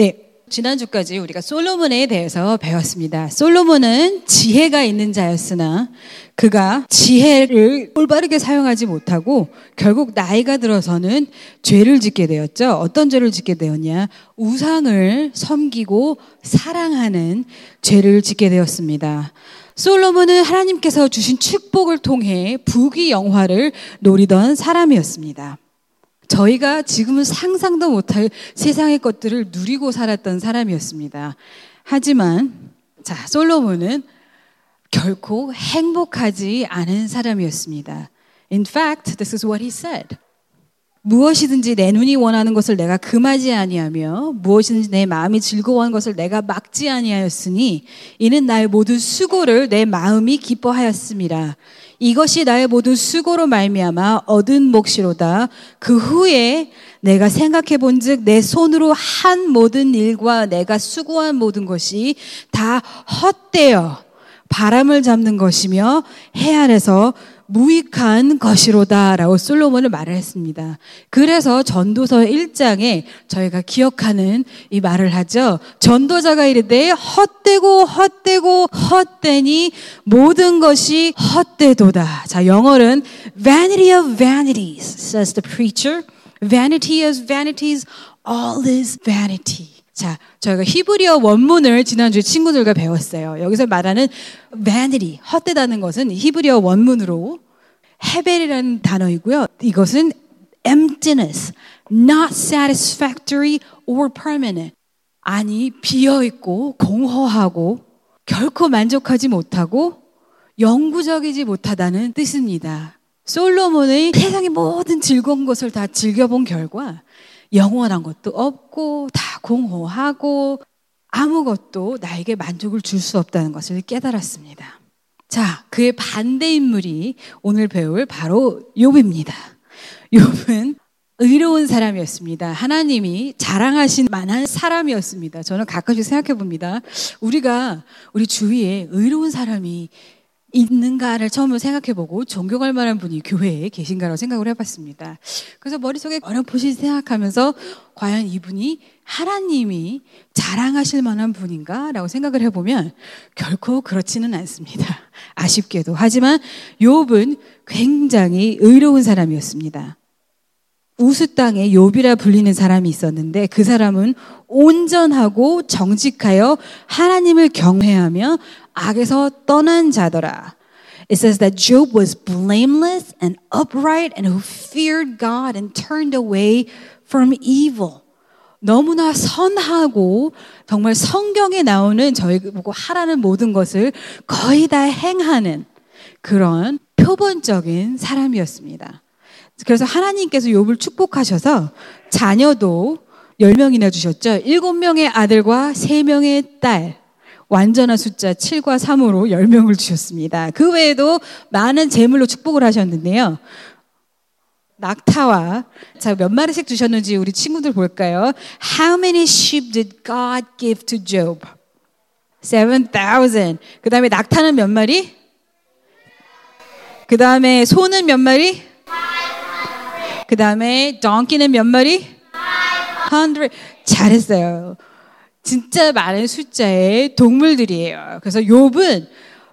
네. 지난주까지 우리가 솔로몬에 대해서 배웠습니다. 솔로몬은 지혜가 있는 자였으나 그가 지혜를 올바르게 사용하지 못하고 결국 나이가 들어서는 죄를 짓게 되었죠. 어떤 죄를 짓게 되었냐? 우상을 섬기고 사랑하는 죄를 짓게 되었습니다. 솔로몬은 하나님께서 주신 축복을 통해 부귀 영화를 노리던 사람이었습니다. 저희가 지금은 상상도 못할 세상의 것들을 누리고 살았던 사람이었습니다. 하지만 자 솔로몬은 결코 행복하지 않은 사람이었습니다. In fact, this is what he said. 무엇이든지 내 눈이 원하는 것을 내가 금하지 아니하며 무엇이든지 내 마음이 즐거워하는 것을 내가 막지 아니하였으니 이는 나의 모든 수고를 내 마음이 기뻐하였습니다. 이것이 나의 모든 수고로 말미암아 얻은 몫이로다. 그 후에 내가 생각해 본즉 내 손으로 한 모든 일과 내가 수고한 모든 것이 다 헛되어 바람을 잡는 것이며 해 아래서 무익한 것이로다라고 솔로몬을 말을 했습니다. 그래서 전도서 1장에 저희가 기억하는 이 말을 하죠. 전도자가 이르되 헛되고 헛되고 헛되니 모든 것이 헛되도다. 자, 영어는 vanity of vanities says the preacher. vanity of vanities all is vanity. 자, 저희가 히브리어 원문을 지난주에 친구들과 배웠어요. 여기서 말하는 vanity, 헛되다는 것은 히브리어 원문으로 헤벨이라는 단어이고요. 이것은 emptiness, not satisfactory or permanent. 아니, 비어있고 공허하고 결코 만족하지 못하고 영구적이지 못하다는 뜻입니다. 솔로몬의 세상의 모든 즐거운 것을 다 즐겨본 결과 영원한 것도 없고 다 공허하고 아무것도 나에게 만족을 줄 수 없다는 것을 깨달았습니다. 자, 그의 반대 인물이 오늘 배울 바로 욥입니다. 욥은 의로운 사람이었습니다. 하나님이 자랑하신 만한 사람이었습니다. 저는 가끔씩 생각해 봅니다. 우리가 우리 주위에 의로운 사람이 있는가를 처음으로 생각해보고 존경할 만한 분이 교회에 계신가라고 생각을 해봤습니다. 그래서 머릿속에 어렴풋이 생각하면서 과연 이분이 하나님이 자랑하실 만한 분인가라고 생각을 해보면 결코 그렇지는 않습니다. 아쉽게도. 하지만 욥은 굉장히 의로운 사람이었습니다. 우수 땅에 욥이라 불리는 사람이 있었는데 그 사람은 온전하고 정직하여 하나님을 경외하며 악에서 떠난 자더라. It says that Job was blameless and upright and who feared God and turned away from evil. 너무나 선하고 정말 성경에 나오는 저희 보고 하라는 모든 것을 거의 다 행하는 그런 표본적인 사람이었습니다. 그래서 하나님께서 욥을 축복하셔서 자녀도 10명이나 주셨죠. 7명의 아들과 3명의 딸. 완전한 숫자 7과 3으로 10명을 주셨습니다. 그 외에도 많은 재물로 축복을 하셨는데요. 낙타와 자 몇 마리씩 주셨는지 우리 친구들 볼까요? How many sheep did God give to Job? 7,000. 그 다음에 낙타는 몇 마리? 그 다음에 소는 몇 마리? 그 다음에 donkey는 몇 마리? 100. 잘했어요. 진짜 많은 숫자의 동물들이에요. 그래서 욥은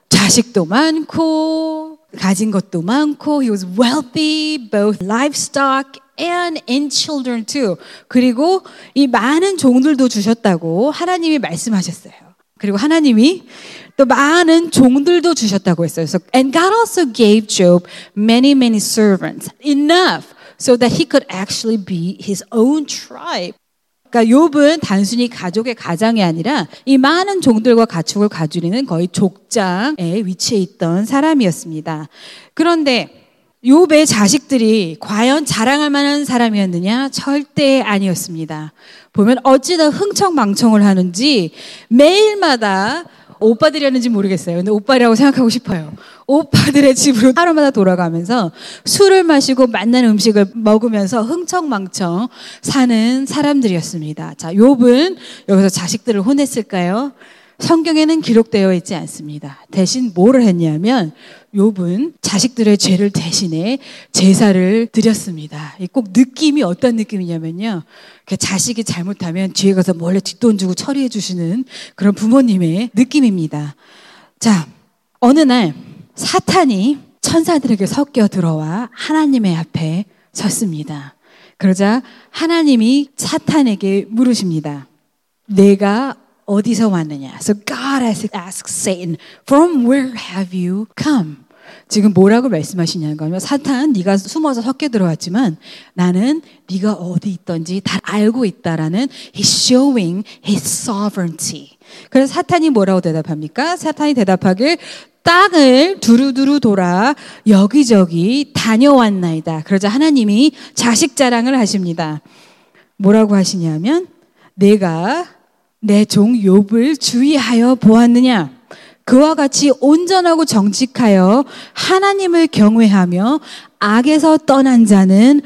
자식도 많고 가진 것도 많고 he was wealthy both livestock and in children too. 그리고 이 많은 종들도 주셨다고 하나님이 말씀하셨어요. 그리고 하나님이 또 많은 종들도 주셨다고 했어요. So, and God also gave Job many many servants enough so that he could actually be his own tribe. 그러니까 욥은 단순히 가족의 가장이 아니라 이 많은 종들과 가축을 가지는 거의 족장에 위치해 있던 사람이었습니다. 그런데 욥의 자식들이 과연 자랑할 만한 사람이었느냐? 절대 아니었습니다. 보면 어찌나 흥청망청을 하는지 매일마다 오빠들이었는지 모르겠어요. 근데 오빠라고 생각하고 싶어요. 오빠들의 집으로 하루마다 돌아가면서 술을 마시고 맛난 음식을 먹으면서 흥청망청 사는 사람들이었습니다. 자, 욥은 여기서 자식들을 혼냈을까요? 성경에는 기록되어 있지 않습니다. 대신 뭐를 했냐면 욥은 자식들의 죄를 대신해 제사를 드렸습니다. 꼭 느낌이 어떤 느낌이냐면요. 자식이 잘못하면 뒤에 가서 몰래 뒷돈 주고 처리해 주시는 그런 부모님의 느낌입니다. 자, 어느 날 사탄이 천사들에게 섞여 들어와 하나님의 앞에 섰습니다. 그러자 하나님이 사탄에게 물으십니다. 내가 어디서 왔느냐? So God asked Satan, from where have you come? 지금 뭐라고 말씀하시냐는 거면 사탄 네가 숨어서 섞여 들어왔지만 나는 네가 어디 있던지 다 알고 있다라는 he's showing his sovereignty. 그래서 사탄이 뭐라고 대답합니까? 사탄이 대답하길 땅을 두루두루 돌아 여기저기 다녀왔나이다. 그러자 하나님이 자식 자랑을 하십니다. 뭐라고 하시냐면 내가 내 종 욥을 주의하여 보았느냐? 그와 같이 온전하고 정직하여 하나님을 경외하며 악에서 떠난 자는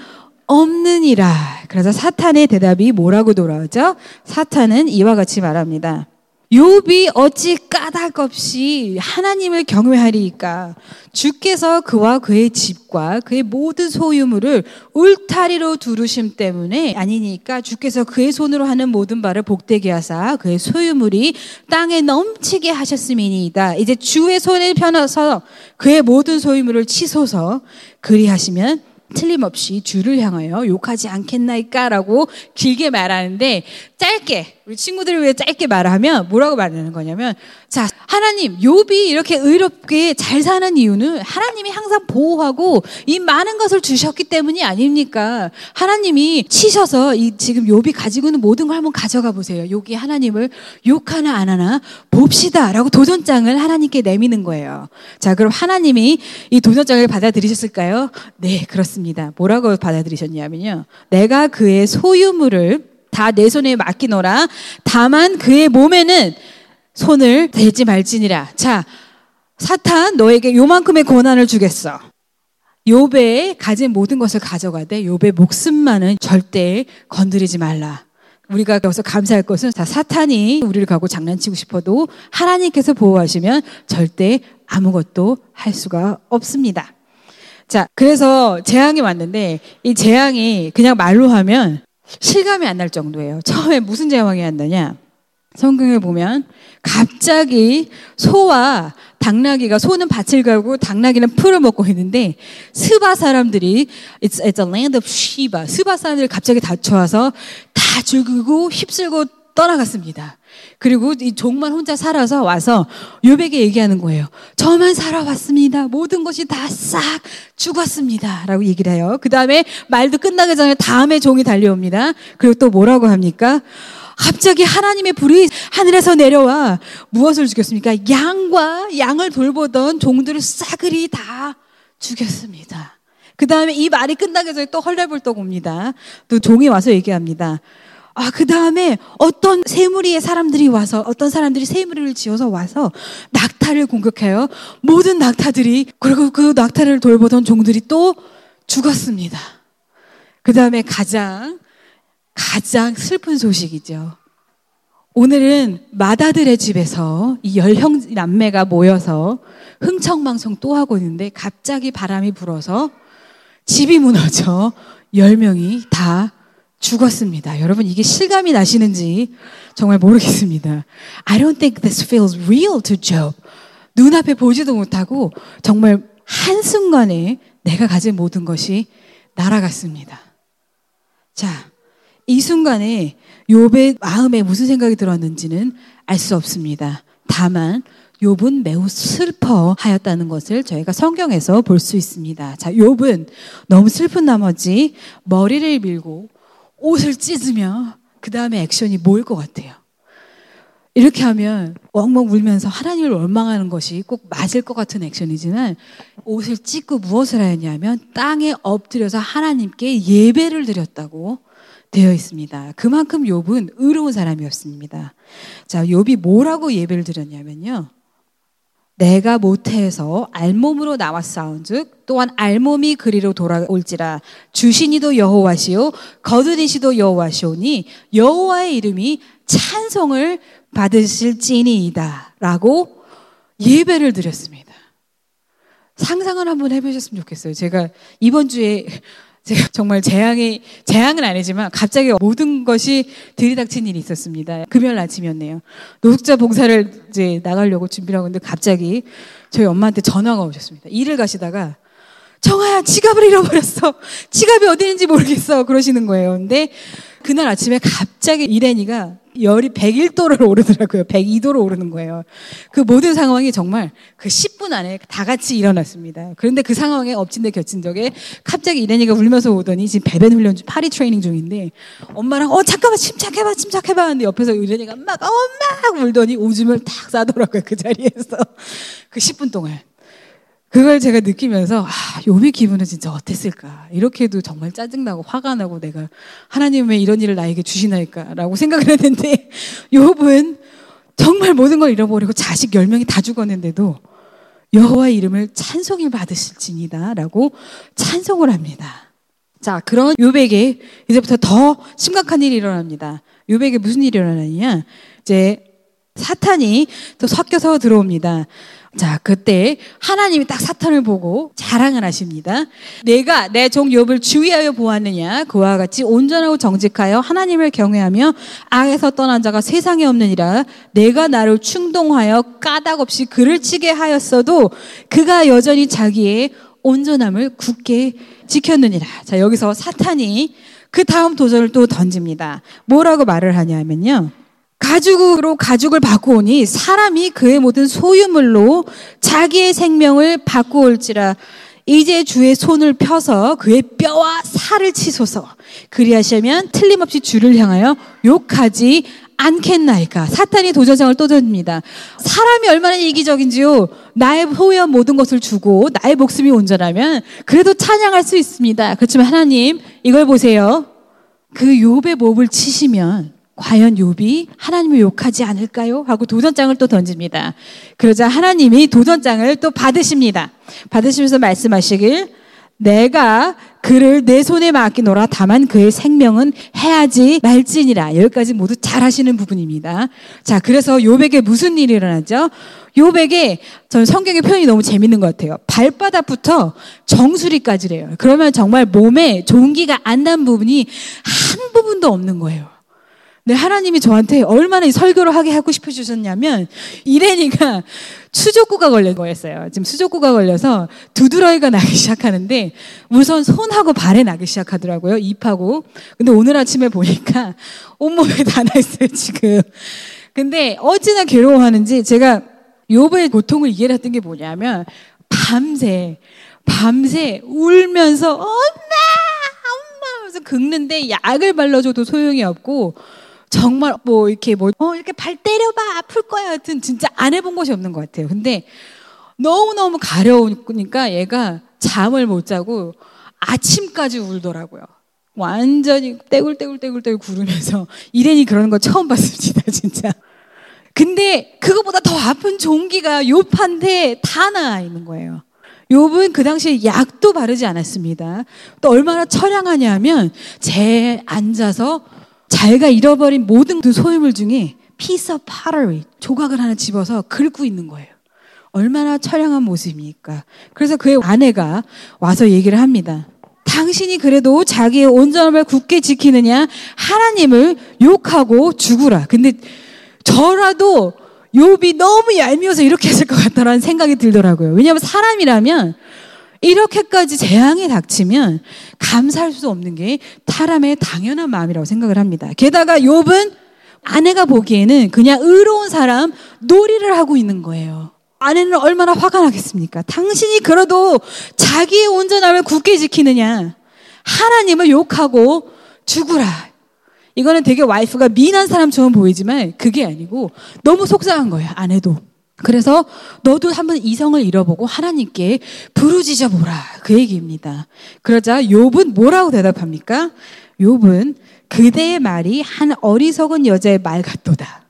없느니라. 그래서 사탄의 대답이 뭐라고 돌아오죠? 사탄은 이와 같이 말합니다. 욥이 어찌 까닭 없이 하나님을 경외하리까 주께서 그와 그의 집과 그의 모든 소유물을 울타리로 두르심 때문에 아니니까 주께서 그의 손으로 하는 모든 바를 복되게 하사 그의 소유물이 땅에 넘치게 하셨음이니이다. 이제 주의 손을 펴서 그의 모든 소유물을 치소서 그리하시면 틀림없이 주를 향하여 욕하지 않겠나이까라고 길게 말하는데 짧게 우리 친구들을 위해 짧게 말하면 뭐라고 말하는 거냐면 자 하나님 욥이 이렇게 의롭게 잘 사는 이유는 하나님이 항상 보호하고 이 많은 것을 주셨기 때문이 아닙니까? 하나님이 치셔서 이 지금 욥이 가지고 있는 모든 걸 한번 가져가 보세요. 여기 하나님을 욕하나 안 하나 봅시다라고 도전장을 하나님께 내미는 거예요. 자 그럼 하나님이 이 도전장을 받아들이셨을까요? 네 그렇습니다. 뭐라고 받아들이셨냐면요. 내가 그의 소유물을 다 내 손에 맡기노라. 다만 그의 몸에는 손을 대지 말지니라. 자, 사탄 너에게 요만큼의 권한을 주겠어. 요배 가진 모든 것을 가져가되 요배 목숨만은 절대 건드리지 말라. 우리가 여기서 감사할 것은 다 사탄이 우리를 가고 장난치고 싶어도 하나님께서 보호하시면 절대 아무것도 할 수가 없습니다. 자, 그래서 재앙이 왔는데 이 재앙이 그냥 말로 하면 실감이 안 날 정도예요. 처음에 무슨 제왕이 왔느냐? 성경을 보면 갑자기 소와 당나귀가 소는 밭을 갈고 당나귀는 풀을 먹고 있는데 스바 사람들이 it's, it's a land of Sheba 스바 사람들이 갑자기 다쳐와서 다 죽이고 휩쓸고 떠나갔습니다. 그리고 이 종만 혼자 살아서 와서 요백에 얘기하는 거예요. 저만 살아왔습니다. 모든 것이 다 싹 죽었습니다. 라고 얘기를 해요. 그 다음에 말도 끝나기 전에 다음에 종이 달려옵니다. 그리고 또 뭐라고 합니까? 갑자기 하나님의 불이 하늘에서 내려와 무엇을 죽였습니까? 양과 양을 돌보던 종들을 싸그리 다 죽였습니다. 그 다음에 이 말이 끝나기 전에 또 헐레벌떡 옵니다. 또 종이 와서 얘기합니다. 아, 그 다음에 어떤 새무리의 사람들이 와서, 어떤 사람들이 새무리를 지어서 와서 낙타를 공격해요. 모든 낙타들이, 그리고 그 낙타를 돌보던 종들이 또 죽었습니다. 그 다음에 가장, 가장 슬픈 소식이죠. 오늘은 마다들의 집에서 이 열형 남매가 모여서 흥청망청 또 하고 있는데 갑자기 바람이 불어서 집이 무너져 열 명이 다 죽었습니다. 여러분 이게 실감이 나시는지 정말 모르겠습니다. I don't think this feels real to Job. 눈앞에 보지도 못하고 정말 한순간에 내가 가진 모든 것이 날아갔습니다. 자, 이 순간에 욥의 마음에 무슨 생각이 들었는지는 알 수 없습니다. 다만 욥은 매우 슬퍼하였다는 것을 저희가 성경에서 볼 수 있습니다. 자, 욥은 너무 슬픈 나머지 머리를 밀고 옷을 찢으며 그 다음에 액션이 뭘것 같아요? 이렇게 하면 엉엉 울면서 하나님을 원망하는 것이 꼭 맞을 것 같은 액션이지만 옷을 찢고 무엇을 하였냐면 땅에 엎드려서 하나님께 예배를 드렸다고 되어 있습니다. 그만큼 욥은 의로운 사람이었습니다. 자, 욥이 뭐라고 예배를 드렸냐면요. 내가 모태에서 알몸으로 나왔사온즉 또한 알몸이 그리로 돌아올지라 주신이도 여호와시요 거두니시도 여호와시오니 여호와의 이름이 찬송을 받으실지니이다라고 예배를 드렸습니다. 상상을 한번 해보셨으면 좋겠어요. 제가 이번 주에 제가 정말 재앙이 재앙은 아니지만 갑자기 모든 것이 들이닥친 일이 있었습니다. 금요일 아침이었네요. 노숙자 봉사를 이제 나가려고 준비를 하고 있는데 갑자기 저희 엄마한테 전화가 오셨습니다. 일을 가시다가 정아야 지갑을 잃어버렸어. 지갑이 어디 있는지 모르겠어. 그러시는 거예요. 근데 그날 아침에 갑자기 이래니가 열이 101도를 오르더라고요. 102도로 오르는 거예요. 그 모든 상황이 정말 그 10분 안에 다 같이 일어났습니다. 그런데 그 상황에 엎친 데 겹친 적에 갑자기 이래니가 울면서 오더니 지금 배변 훈련 중, 파리 트레이닝 중인데 엄마랑 어 잠깐만 침착해봐 침착해봐 하는데 옆에서 이래니가 막 엄마 울더니 오줌을 탁 싸더라고요. 그 자리에서. 그 10분 동안. 그걸 제가 느끼면서 아, 요비 기분은 진짜 어땠을까? 이렇게도 정말 짜증나고 화가 나고 내가 하나님 왜 이런 일을 나에게 주시나이까라고 생각을 했는데 욥은 정말 모든 걸 잃어버리고 자식 10명이 다 죽었는데도 여호와 이름을 찬송이 받으실지니다라고 찬송을 합니다. 자, 그런 욥에게 이제부터 더 심각한 일이 일어납니다. 욥에게 무슨 일이 일어나느냐? 이제 사탄이 또 섞여서 들어옵니다. 자, 그때 하나님이 딱 사탄을 보고 자랑을 하십니다. 내가 내 종 욥을 주의하여 보았느냐? 그와 같이 온전하고 정직하여 하나님을 경외하며 악에서 떠난 자가 세상에 없느니라. 내가 나를 충동하여 까닭 없이 그를 치게 하였어도 그가 여전히 자기의 온전함을 굳게 지켰느니라. 자, 여기서 사탄이 그 다음 도전을 또 던집니다. 뭐라고 말을 하냐면요. 가죽으로 가죽을 바꾸오니 사람이 그의 모든 소유물로 자기의 생명을 바꾸올지라. 이제 주의 손을 펴서 그의 뼈와 살을 치소서. 그리하시면 틀림없이 주를 향하여 욕하지 않겠나이까. 사탄이 도전장을 또 던집니다. 사람이 얼마나 이기적인지요. 나의 소유한 모든 것을 주고 나의 목숨이 온전하면 그래도 찬양할 수 있습니다. 그렇지만 하나님 이걸 보세요. 그 욥의 목을 치시면 과연 욥이 하나님을 욕하지 않을까요? 하고 도전장을 또 던집니다. 그러자 하나님이 도전장을 또 받으십니다. 받으시면서 말씀하시길 내가 그를 내 손에 맡기노라 다만 그의 생명은 해야지 말지니라. 여기까지 모두 잘 하시는 부분입니다. 자, 그래서 욥에게 무슨 일이 일어나죠? 욥에게 저는 성경의 표현이 너무 재밌는 것 같아요. 발바닥부터 정수리까지래요. 그러면 정말 몸에 종기가 안 난 부분이 한 부분도 없는 거예요. 네, 하나님이 저한테 얼마나 이 설교를 하게 하고 싶어 주셨냐면 이래니가 수족구가 걸린 거였어요. 지금 수족구가 걸려서 두드러기가 나기 시작하는데 우선 손하고 발에 나기 시작하더라고요. 입하고. 근데 오늘 아침에 보니까 온몸에 다 나 있어요, 지금. 근데 어찌나 괴로워하는지 제가 요의 고통을 이해했던 게 뭐냐면 밤새 밤새 울면서 엄마 긁는데 약을 발라줘도 소용이 없고 정말 뭐 이렇게 뭐, 어, 이렇게 발 때려봐, 아플 거야. 하여튼 진짜 안 해본 것이 없는 것 같아요. 근데 너무너무 가려우니까 얘가 잠을 못 자고 아침까지 울더라고요. 완전히 떼굴떼굴떼굴떼굴 구르면서 이래니 그러는 거 처음 봤습니다, 진짜. 근데 그거보다 더 아픈 종기가 요판데 다 나와 있는 거예요. 욥은 그 당시에 약도 바르지 않았습니다. 또 얼마나 처량하냐면 제 앉아서 자기가 잃어버린 모든 그 소유물 중에 piece of 조각을 하나 집어서 긁고 있는 거예요. 얼마나 처량한 모습입니까? 그래서 그의 아내가 와서 얘기를 합니다. 당신이 그래도 자기의 온전함을 굳게 지키느냐? 하나님을 욕하고 죽으라. 근데 저라도 욥이 너무 얄미워서 이렇게 했을 것 같다라는 생각이 들더라고요. 왜냐하면 사람이라면 이렇게까지 재앙이 닥치면 감사할 수 없는 게 사람의 당연한 마음이라고 생각을 합니다. 게다가 욥은 아내가 보기에는 그냥 의로운 사람 놀이를 하고 있는 거예요. 아내는 얼마나 화가 나겠습니까? 당신이 그래도 자기의 온전함을 굳게 지키느냐? 하나님을 욕하고 죽으라. 이거는 되게 와이프가 미난 사람처럼 보이지만 그게 아니고 너무 속상한 거예요, 아내도. 그래서 너도 한번 이성을 잃어보고 하나님께 부르짖어 보라. 그 얘기입니다. 그러자 욥은 뭐라고 대답합니까? 욥은 그대의 말이 한 어리석은 여자의 말 같도다.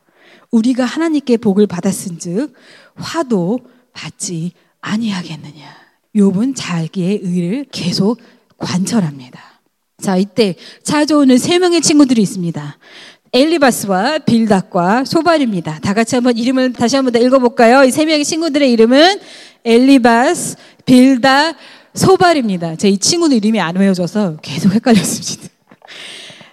우리가 하나님께 복을 받았은즉 화도 받지 아니하겠느냐. 욥은 자기의 의를 계속 관철합니다. 자, 이때 찾아오는 세 명의 친구들이 있습니다. 엘리바스와 빌닷과 소발입니다. 다 같이 한번 이름을 다시 한번 더 읽어볼까요? 이 세 명의 친구들의 이름은 엘리바스, 빌닷, 소발입니다. 제 이 친구들 이름이 안 외워져서 계속 헷갈렸습니다.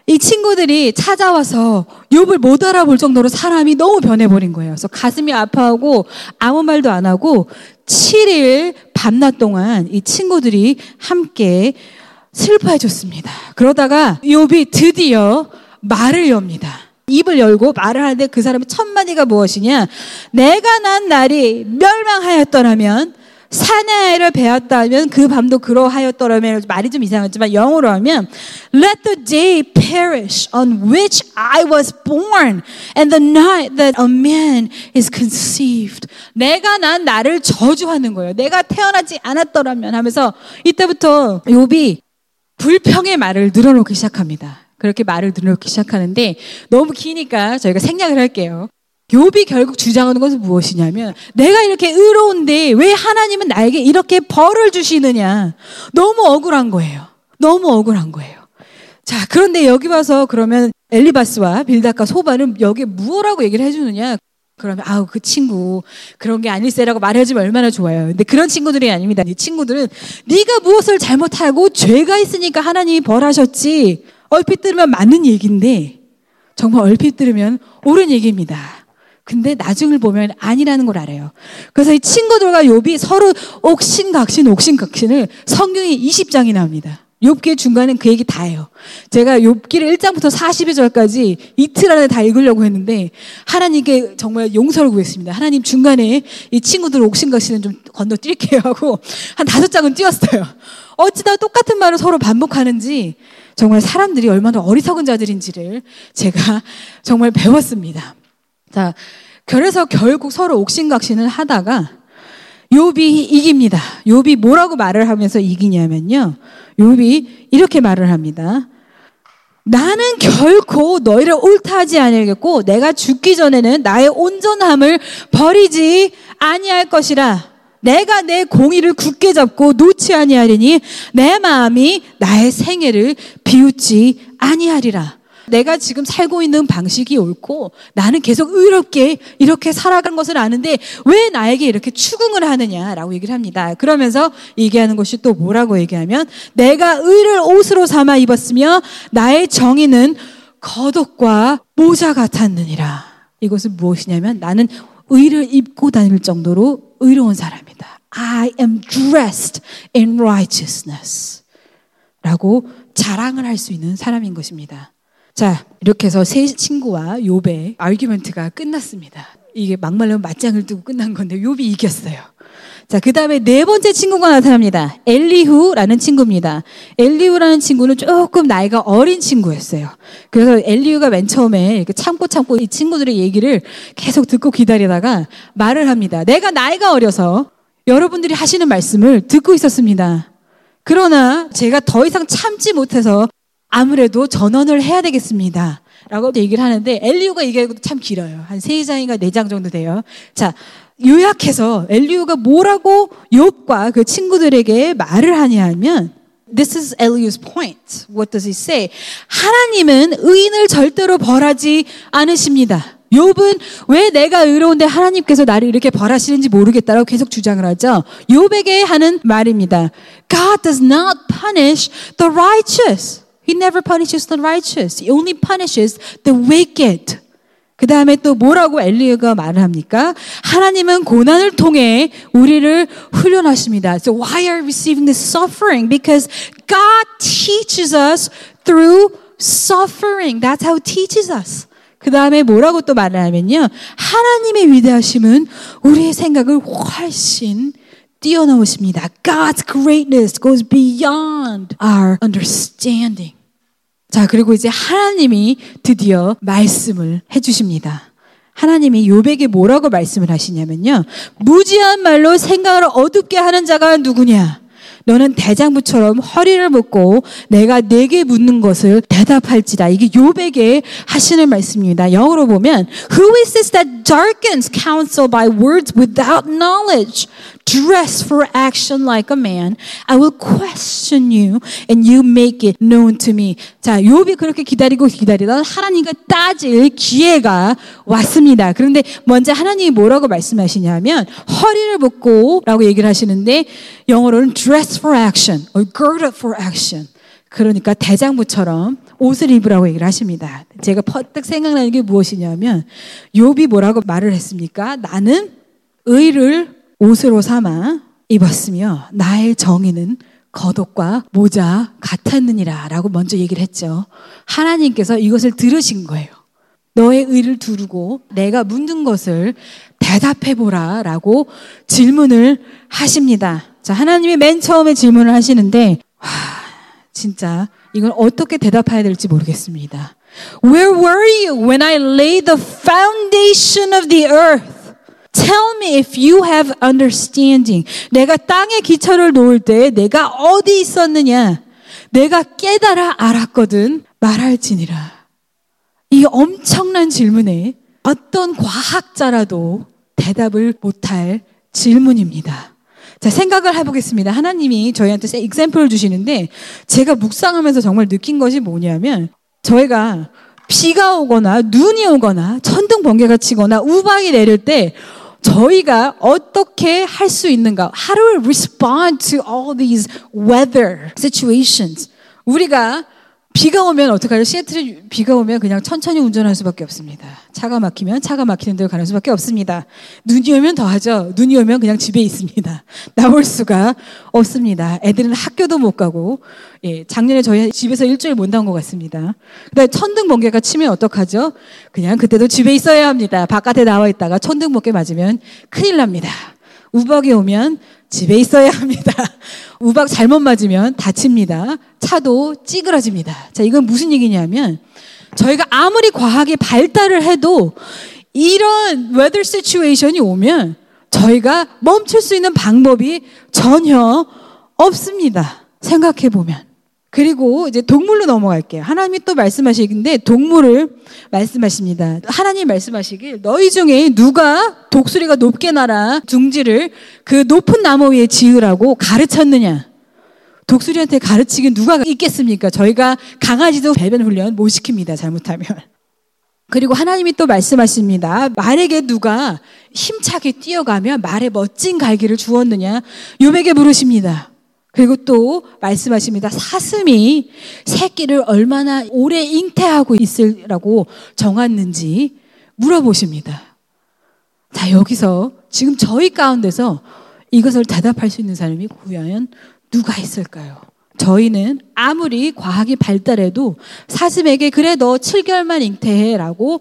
이 친구들이 찾아와서 욥을 못 알아볼 정도로 사람이 너무 변해버린 거예요. 그래서 가슴이 아파하고 아무 말도 안 하고 7일 밤낮 동안 이 친구들이 함께 슬퍼해 줬습니다. 그러다가 욥이 드디어 말을 엽니다. 입을 열고 말을 하는데 그 사람의 첫 마디가 무엇이냐? 내가 난 날이 멸망하였더라면 사내를 배웠다면 그 밤도 그러하였더라면 말이 좀 이상하지만 영어로 하면 Let the day perish on which I was born and the night that a man is conceived. 내가 난 나를 저주하는 거예요. 내가 태어나지 않았더라면 하면서 이때부터 욥이 불평의 말을 늘어놓기 시작합니다. 그렇게 말을 늘어놓기 시작하는데 너무 기니까 저희가 생략을 할게요. 욥이 결국 주장하는 것은 무엇이냐면 내가 이렇게 의로운데 왜 하나님은 나에게 이렇게 벌을 주시느냐. 너무 억울한 거예요. 너무 억울한 거예요. 자, 그런데 여기 와서 그러면 엘리바스와 빌닷과 소바는 여기에 무엇라고 얘기를 해주느냐. 그러면 아우 그 친구 그런 게 아닐세라고 말해주면 얼마나 좋아요. 근데 그런 친구들이 아닙니다. 이 친구들은 네가 무엇을 잘못하고 죄가 있으니까 하나님이 벌하셨지. 얼핏 들으면 맞는 얘기인데 정말 얼핏 들으면 옳은 얘기입니다. 근데 나중을 보면 아니라는 걸 알아요. 그래서 이 친구들과 욥이 서로 옥신각신 옥신각신을 성경이 20장이 나옵니다. 욥기 중간엔 그 얘기 다 해요. 제가 욥기를 1장부터 42절까지 이틀 안에 다 읽으려고 했는데 하나님께 정말 용서를 구했습니다. 하나님 중간에 이 친구들 옥신각신은 좀 건너뛸게요 하고 한 다섯 장은 띄웠어요. 어찌나 똑같은 말을 서로 반복하는지 정말 사람들이 얼마나 어리석은 자들인지를 제가 정말 배웠습니다. 자, 그래서 결국 서로 옥신각신을 하다가 욥이 이깁니다. 욥이 뭐라고 말을 하면서 이기냐면요. 욥이 이렇게 말을 합니다. 나는 결코 너희를 옳다하지 아니겠고 내가 죽기 전에는 나의 온전함을 버리지 아니할 것이라. 내가 내 공의를 굳게 잡고 놓지 아니하리니 내 마음이 나의 생애를 비웃지 아니하리라. 내가 지금 살고 있는 방식이 옳고 나는 계속 의롭게 이렇게 살아간 것을 아는데 왜 나에게 이렇게 추궁을 하느냐라고 얘기를 합니다. 그러면서 얘기하는 것이 또 뭐라고 얘기하면 내가 의를 옷으로 삼아 입었으며 나의 정의는 겉옷과 모자 같았느니라. 이것은 무엇이냐면 나는 의를 입고 다닐 정도로 의로운 사람이다. I am dressed in righteousness. 라고 자랑을 할 수 있는 사람인 것입니다. 자, 이렇게 해서 세 친구와 욥의 아규멘트가 끝났습니다. 이게 막말로 맞짱을 뜨고 끝난 건데 욥이 이겼어요. 자, 그 다음에 네 번째 친구가 나타납니다. 엘리후라는 친구입니다. 엘리후라는 친구는 조금 나이가 어린 친구였어요. 그래서 엘리후가 맨 처음에 이렇게 참고 참고 이 친구들의 얘기를 계속 듣고 기다리다가 말을 합니다. 내가 나이가 어려서 여러분들이 하시는 말씀을 듣고 있었습니다. 그러나 제가 더 이상 참지 못해서 아무래도 전원을 해야 되겠습니다. 라고 얘기를 하는데 엘리우가 얘기하기도 참 길어요. 한 세 장인가 네 장 정도 돼요. 자, 요약해서 엘리우가 뭐라고 욥과 그 친구들에게 말을 하냐면 This is Eliu's point. What does he say? 하나님은 의인을 절대로 벌하지 않으십니다. 욥은 왜 내가 의로운데 하나님께서 나를 이렇게 벌하시는지 모르겠다라고 계속 주장을 하죠. 욥에게 하는 말입니다. God does not punish the righteous. He never punishes the righteous. He only punishes the wicked. 그 다음에 또 뭐라고 엘리가 말을 합니까? 하나님은 고난을 통해 우리를 훈련하십니다. So why are we receiving this suffering? Because God teaches us through suffering. That's how He teaches us. 그 다음에 뭐라고 또 말을 하면요. 하나님의 위대하심은 우리의 생각을 훨씬 뛰어넘으십니다. God's greatness goes beyond our understanding. 자, 그리고 이제 하나님이 드디어 말씀을 해 주십니다. 하나님이 요백에 뭐라고 말씀을 하시냐면요. 무지한 말로 생각을 어둡게 하는 자가 누구냐? 너는 대장부처럼 허리를 묶고 내가 내게 묻는 것을 대답할지다. 이게 요백에 하시는 말씀입니다. 영어로 보면 Who is this that darkens counsel by words without knowledge? Dress for action like a man. I will question you and you make it known to me. 자, 욥이 그렇게 기다리고 기다리던 하나님과 따질 기회가 왔습니다. 그런데 먼저 하나님이 뭐라고 말씀하시냐면 허리를 묶고라고 얘기를 하시는데 영어로는 dress for action or gird up for action. 그러니까 대장부처럼 옷을 입으라고 얘기를 하십니다. 제가 퍼뜩 생각나는 게 무엇이냐면 욥이 뭐라고 말을 했습니까? 나는 의를 옷으로 삼아 입었으며 나의 정의는 겉옷과 모자 같았느니라 라고 먼저 얘기를 했죠. 하나님께서 이것을 들으신 거예요. 너의 의를 두르고 내가 묻는 것을 대답해 보라 라고 질문을 하십니다. 자, 하나님이 맨 처음에 질문을 하시는데, 와, 진짜 이건 어떻게 대답해야 될지 모르겠습니다. Where were you when I laid the foundation of the earth? Tell me if you have understanding. 내가 땅에 기초를 놓을 때 내가 어디 있었느냐? 내가 깨달아 알았거든. 말할지니라. 이 엄청난 질문에 어떤 과학자라도 대답을 못할 질문입니다. 자, 생각을 해보겠습니다. 하나님이 저희한테 example을 주시는데 제가 묵상하면서 정말 느낀 것이 뭐냐면 저희가 비가 오거나 눈이 오거나 천둥 번개가 치거나 우박이 내릴 때 저희가 어떻게 할 수 있는가? How do we respond to all these weather situations? 우리가 비가 오면 어떡하죠? 시애틀에 비가 오면 그냥 천천히 운전할 수밖에 없습니다. 차가 막히면 차가 막히는 대로 가는 수밖에 없습니다. 눈이 오면 더하죠. 눈이 오면 그냥 집에 있습니다. 나올 수가 없습니다. 애들은 학교도 못 가고, 예, 작년에 저희 집에서 일주일 못 나온 것 같습니다. 그다음에 천둥 번개가 치면 어떡하죠? 그냥 그때도 집에 있어야 합니다. 바깥에 나와 있다가 천둥 번개 맞으면 큰일 납니다. 우박이 오면 집에 있어야 합니다. 우박 잘못 맞으면 다칩니다. 차도 찌그러집니다. 자, 이건 무슨 얘기냐면 저희가 아무리 과학이 발달을 해도 이런 weather situation이 오면 저희가 멈출 수 있는 방법이 전혀 없습니다. 생각해 보면. 그리고 이제 동물로 넘어갈게요. 하나님이 또 말씀하시는데 동물을 말씀하십니다. 하나님 말씀하시길 너희 중에 누가 독수리가 높게 날아 둥지를 그 높은 나무 위에 지으라고 가르쳤느냐? 독수리한테 가르치긴 누가 있겠습니까? 저희가 강아지도 배변 훈련 못 시킵니다. 잘못하면. 그리고 하나님이 또 말씀하십니다. 말에게 누가 힘차게 뛰어가며 말에 멋진 갈기를 주었느냐? 요백에 물으십니다. 그리고 또 말씀하십니다. 사슴이 새끼를 얼마나 오래 잉태하고 있으라고 정했는지 물어보십니다. 자, 여기서 지금 저희 가운데서 이것을 대답할 수 있는 사람이 과연 누가 있을까요? 저희는 아무리 과학이 발달해도 사슴에게 그래 너 7개월만 잉태해라고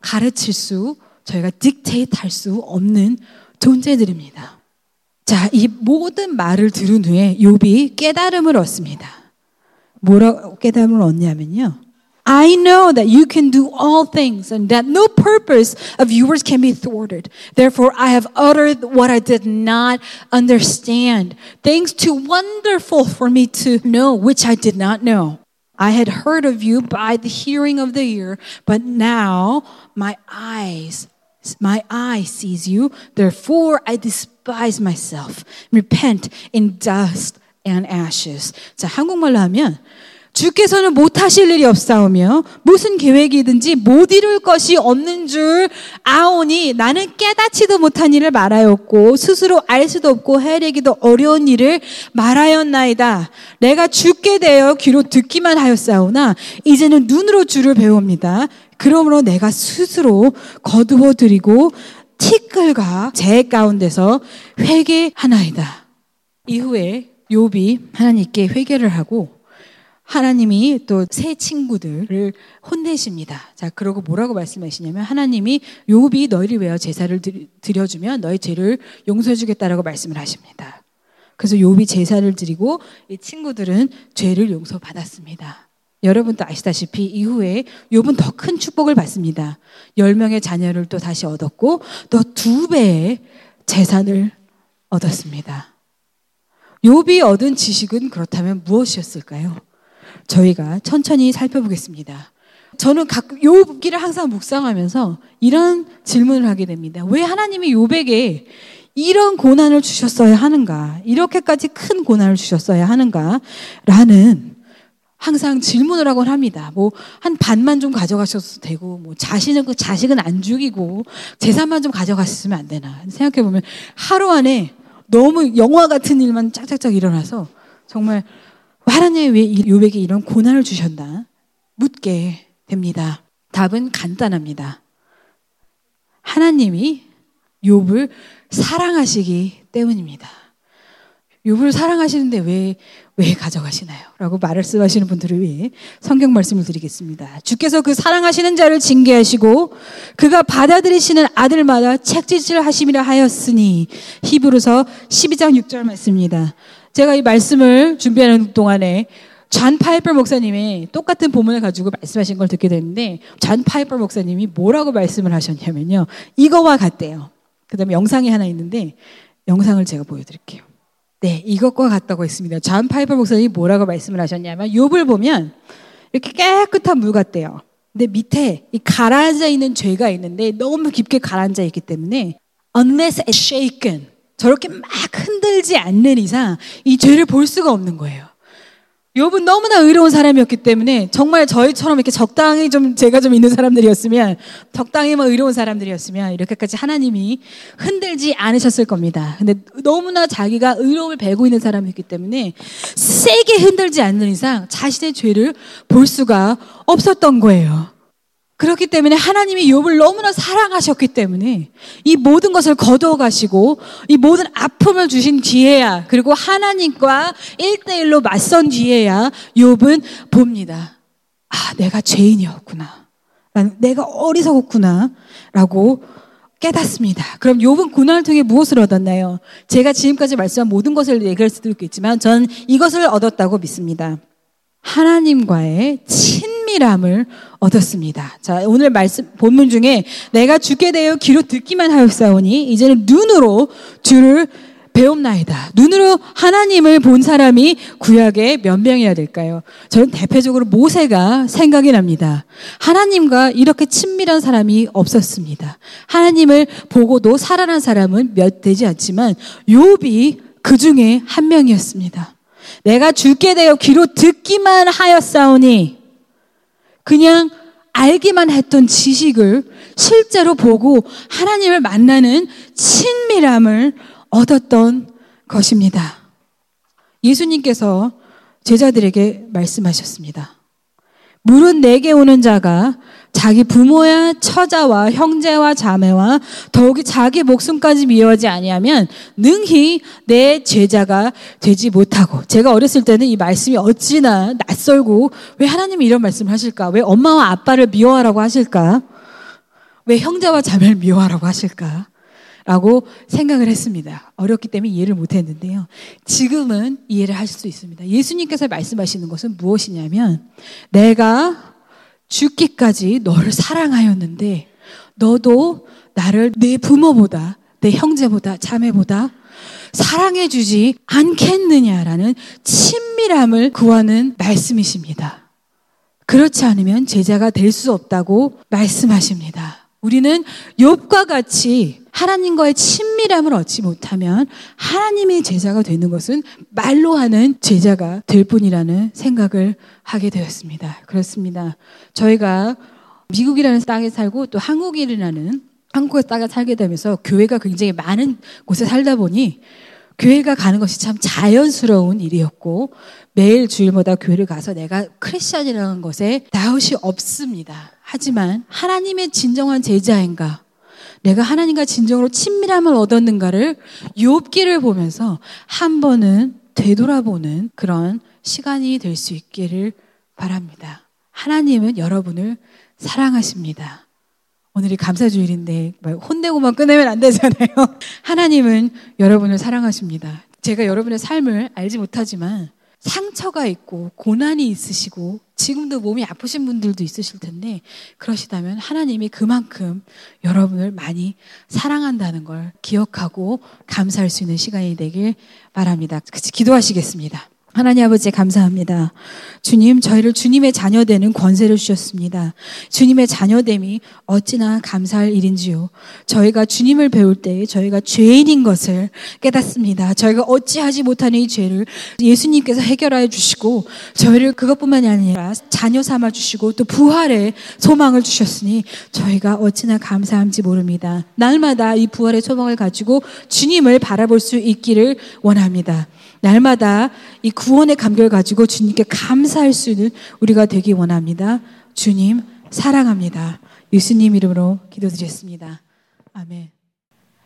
가르칠 수 저희가 딕테이트 할 수 없는 존재들입니다. 자, 이 모든 말을 들은 후에 욥이 깨달음을 얻습니다. 뭐라고 깨달음을 얻냐면요. I know that you can do all things and that no purpose of yours can be thwarted. Therefore, I have uttered what I did not understand. Things too wonderful for me to know, which I did not know. I had heard of you by the hearing of the ear, but now my eyes My eye sees you, therefore I despise myself. Repent in dust and ashes. 자, 한국말로 하면 주께서는 못하실 일이 없사오며 무슨 계획이든지 못 이룰 것이 없는 줄 아오니 나는 깨닫지도 못한 일을 말하였고 스스로 알 수도 없고 헤아리기도 어려운 일을 말하였나이다. 내가 죽게 되어 귀로 듣기만 하였사오나 이제는 눈으로 주를 배웁니다. 그러므로 내가 스스로 거두어 드리고 티끌과 제 가운데서 회개하나이다. 이후에 욥이 하나님께 회개를 하고 하나님이 또 새 친구들을 혼내십니다. 자, 그러고 뭐라고 말씀하시냐면 하나님이 욥이 너희를 위하여 제사를 드려 주면 너희 죄를 용서해 주겠다라고 말씀을 하십니다. 그래서 욥이 제사를 드리고 이 친구들은 죄를 용서받았습니다. 여러분도 아시다시피 이후에 욥은 더 큰 축복을 받습니다. 10명의 자녀를 또 다시 얻었고 또 두 배의 재산을 얻었습니다. 욥이 얻은 지식은 그렇다면 무엇이었을까요? 저희가 천천히 살펴보겠습니다. 저는 각 욥기를 항상 묵상하면서 이런 질문을 하게 됩니다. 왜 하나님이 욥에게 이런 고난을 주셨어야 하는가? 이렇게까지 큰 고난을 주셨어야 하는가? 라는 항상 질문을 하곤 합니다. 뭐, 한 반만 좀 가져가셔도 되고, 뭐, 자신은 그 자식은 안 죽이고, 재산만 좀 가져갔으면 안 되나. 생각해 보면, 하루 안에 너무 영화 같은 일만 짝짝짝 일어나서, 정말, 하나님 왜 요백에 이런 고난을 주셨나? 묻게 됩니다. 답은 간단합니다. 하나님이 욥을 사랑하시기 때문입니다. 욥을 사랑하시는데 왜, 왜 가져가시나요? 라고 말씀하시는 분들을 위해 성경 말씀을 드리겠습니다. 주께서 그 사랑하시는 자를 징계하시고 그가 받아들이시는 아들마다 책짓을 하심이라 하였으니 히브리서 12장 6절 말씀입니다. 제가 이 말씀을 준비하는 동안에 잔 파이퍼 목사님이 똑같은 본문을 가지고 말씀하신 걸 듣게 됐는데 잔 파이퍼 목사님이 뭐라고 말씀을 하셨냐면요. 이거와 같대요. 그 다음에 영상이 하나 있는데 영상을 제가 보여 드릴게요. 네, 이것과 같다고 했습니다. 잔 파이퍼 목사님이 뭐라고 말씀을 하셨냐면 욥을 보면 이렇게 깨끗한 물 같대요. 근데 밑에 이 가라앉아 있는 죄가 있는데 너무 깊게 가라앉아 있기 때문에 unless shaken 저렇게 막 흔들지 않는 이상 이 죄를 볼 수가 없는 거예요. 욥은 너무나 의로운 사람이었기 때문에 정말 저희처럼 이렇게 적당히 좀 제가 좀 있는 사람들이었으면 적당히만 의로운 사람들이었으면 이렇게까지 하나님이 흔들지 않으셨을 겁니다. 근데 너무나 자기가 의로움을 배고 있는 사람이었기 때문에 세게 흔들지 않는 이상 자신의 죄를 볼 수가 없었던 거예요. 그렇기 때문에 하나님이 욥을 너무나 사랑하셨기 때문에 이 모든 것을 거두어 가시고 이 모든 아픔을 주신 뒤에야 그리고 하나님과 일대일로 맞선 뒤에야 욥은 봅니다. 아, 내가 죄인이었구나. 내가 어리석었구나. 라고 깨닫습니다. 그럼 욥은 고난을 통해 무엇을 얻었나요? 제가 지금까지 말씀한 모든 것을 얘기할 수도 있겠지만 전 이것을 얻었다고 믿습니다. 하나님과의 친 밀함을 얻었습니다. 자, 오늘 말씀, 본문 중에 내가 죽게 되어 귀로 듣기만 하였사오니 이제는 눈으로 주를 배움나이다. 눈으로 하나님을 본 사람이 구약에 몇 명이나 될까요? 저는 대표적으로 모세가 생각이 납니다. 하나님과 이렇게 친밀한 사람이 없었습니다. 하나님을 보고도 살아난 사람은 몇 되지 않지만 욥이 그 중에 한 명이었습니다. 내가 죽게 되어 귀로 듣기만 하였사오니 그냥 알기만 했던 지식을 실제로 보고 하나님을 만나는 친밀함을 얻었던 것입니다. 예수님께서 제자들에게 말씀하셨습니다. 물은 내게 오는 자가 자기 부모야 처자와 형제와 자매와 더욱이 자기 목숨까지 미워하지 아니하면 능히 내 제자가 되지 못하고 제가 어렸을 때는 이 말씀이 어찌나 낯설고 왜 하나님이 이런 말씀을 하실까? 왜 엄마와 아빠를 미워하라고 하실까? 왜 형제와 자매를 미워하라고 하실까? 라고 생각을 했습니다. 어렵기 때문에 이해를 못 했는데요. 지금은 이해를 하실 수 있습니다. 예수님께서 말씀하시는 것은 무엇이냐면 내가 죽기까지 너를 사랑하였는데 너도 나를 내 부모보다 내 형제보다 자매보다 사랑해 주지 않겠느냐라는 친밀함을 구하는 말씀이십니다. 그렇지 않으면 제자가 될 수 없다고 말씀하십니다. 우리는 욥과 같이 하나님과의 친밀함을 얻지 못하면 하나님의 제자가 되는 것은 말로 하는 제자가 될 뿐이라는 생각을 하게 되었습니다. 그렇습니다. 저희가 미국이라는 땅에 살고 또 한국이라는 한국의 땅에 살게 되면서 교회가 굉장히 많은 곳에 살다 보니 교회가 가는 것이 참 자연스러운 일이었고 매일 주일마다 교회를 가서 내가 크리스천이라는 것에 다웃이 없습니다. 하지만 하나님의 진정한 제자인가 내가 하나님과 진정으로 친밀함을 얻었는가를 욥기를 보면서 한 번은 되돌아보는 그런 시간이 될 수 있기를 바랍니다. 하나님은 여러분을 사랑하십니다. 오늘이 감사주일인데 혼내고만 끝내면 안 되잖아요. 하나님은 여러분을 사랑하십니다. 제가 여러분의 삶을 알지 못하지만 상처가 있고 고난이 있으시고 지금도 몸이 아프신 분들도 있으실 텐데 그러시다면 하나님이 그만큼 여러분을 많이 사랑한다는 걸 기억하고 감사할 수 있는 시간이 되길 바랍니다. 같이 기도하시겠습니다. 하나님 아버지 감사합니다. 주님, 저희를 주님의 자녀 되는 권세를 주셨습니다. 주님의 자녀됨이 어찌나 감사할 일인지요. 저희가 주님을 배울 때 저희가 죄인인 것을 깨닫습니다. 저희가 어찌하지 못하는 이 죄를 예수님께서 해결하여 주시고 저희를 그것뿐만이 아니라 자녀 삼아 주시고 또 부활의 소망을 주셨으니 저희가 어찌나 감사한지 모릅니다. 날마다 이 부활의 소망을 가지고 주님을 바라볼 수 있기를 원합니다. 날마다 이 구원의 감격을 가지고 주님께 감사할 수 있는 우리가 되기 원합니다. 주님, 사랑합니다. 예수님 이름으로 기도드렸습니다. 아멘.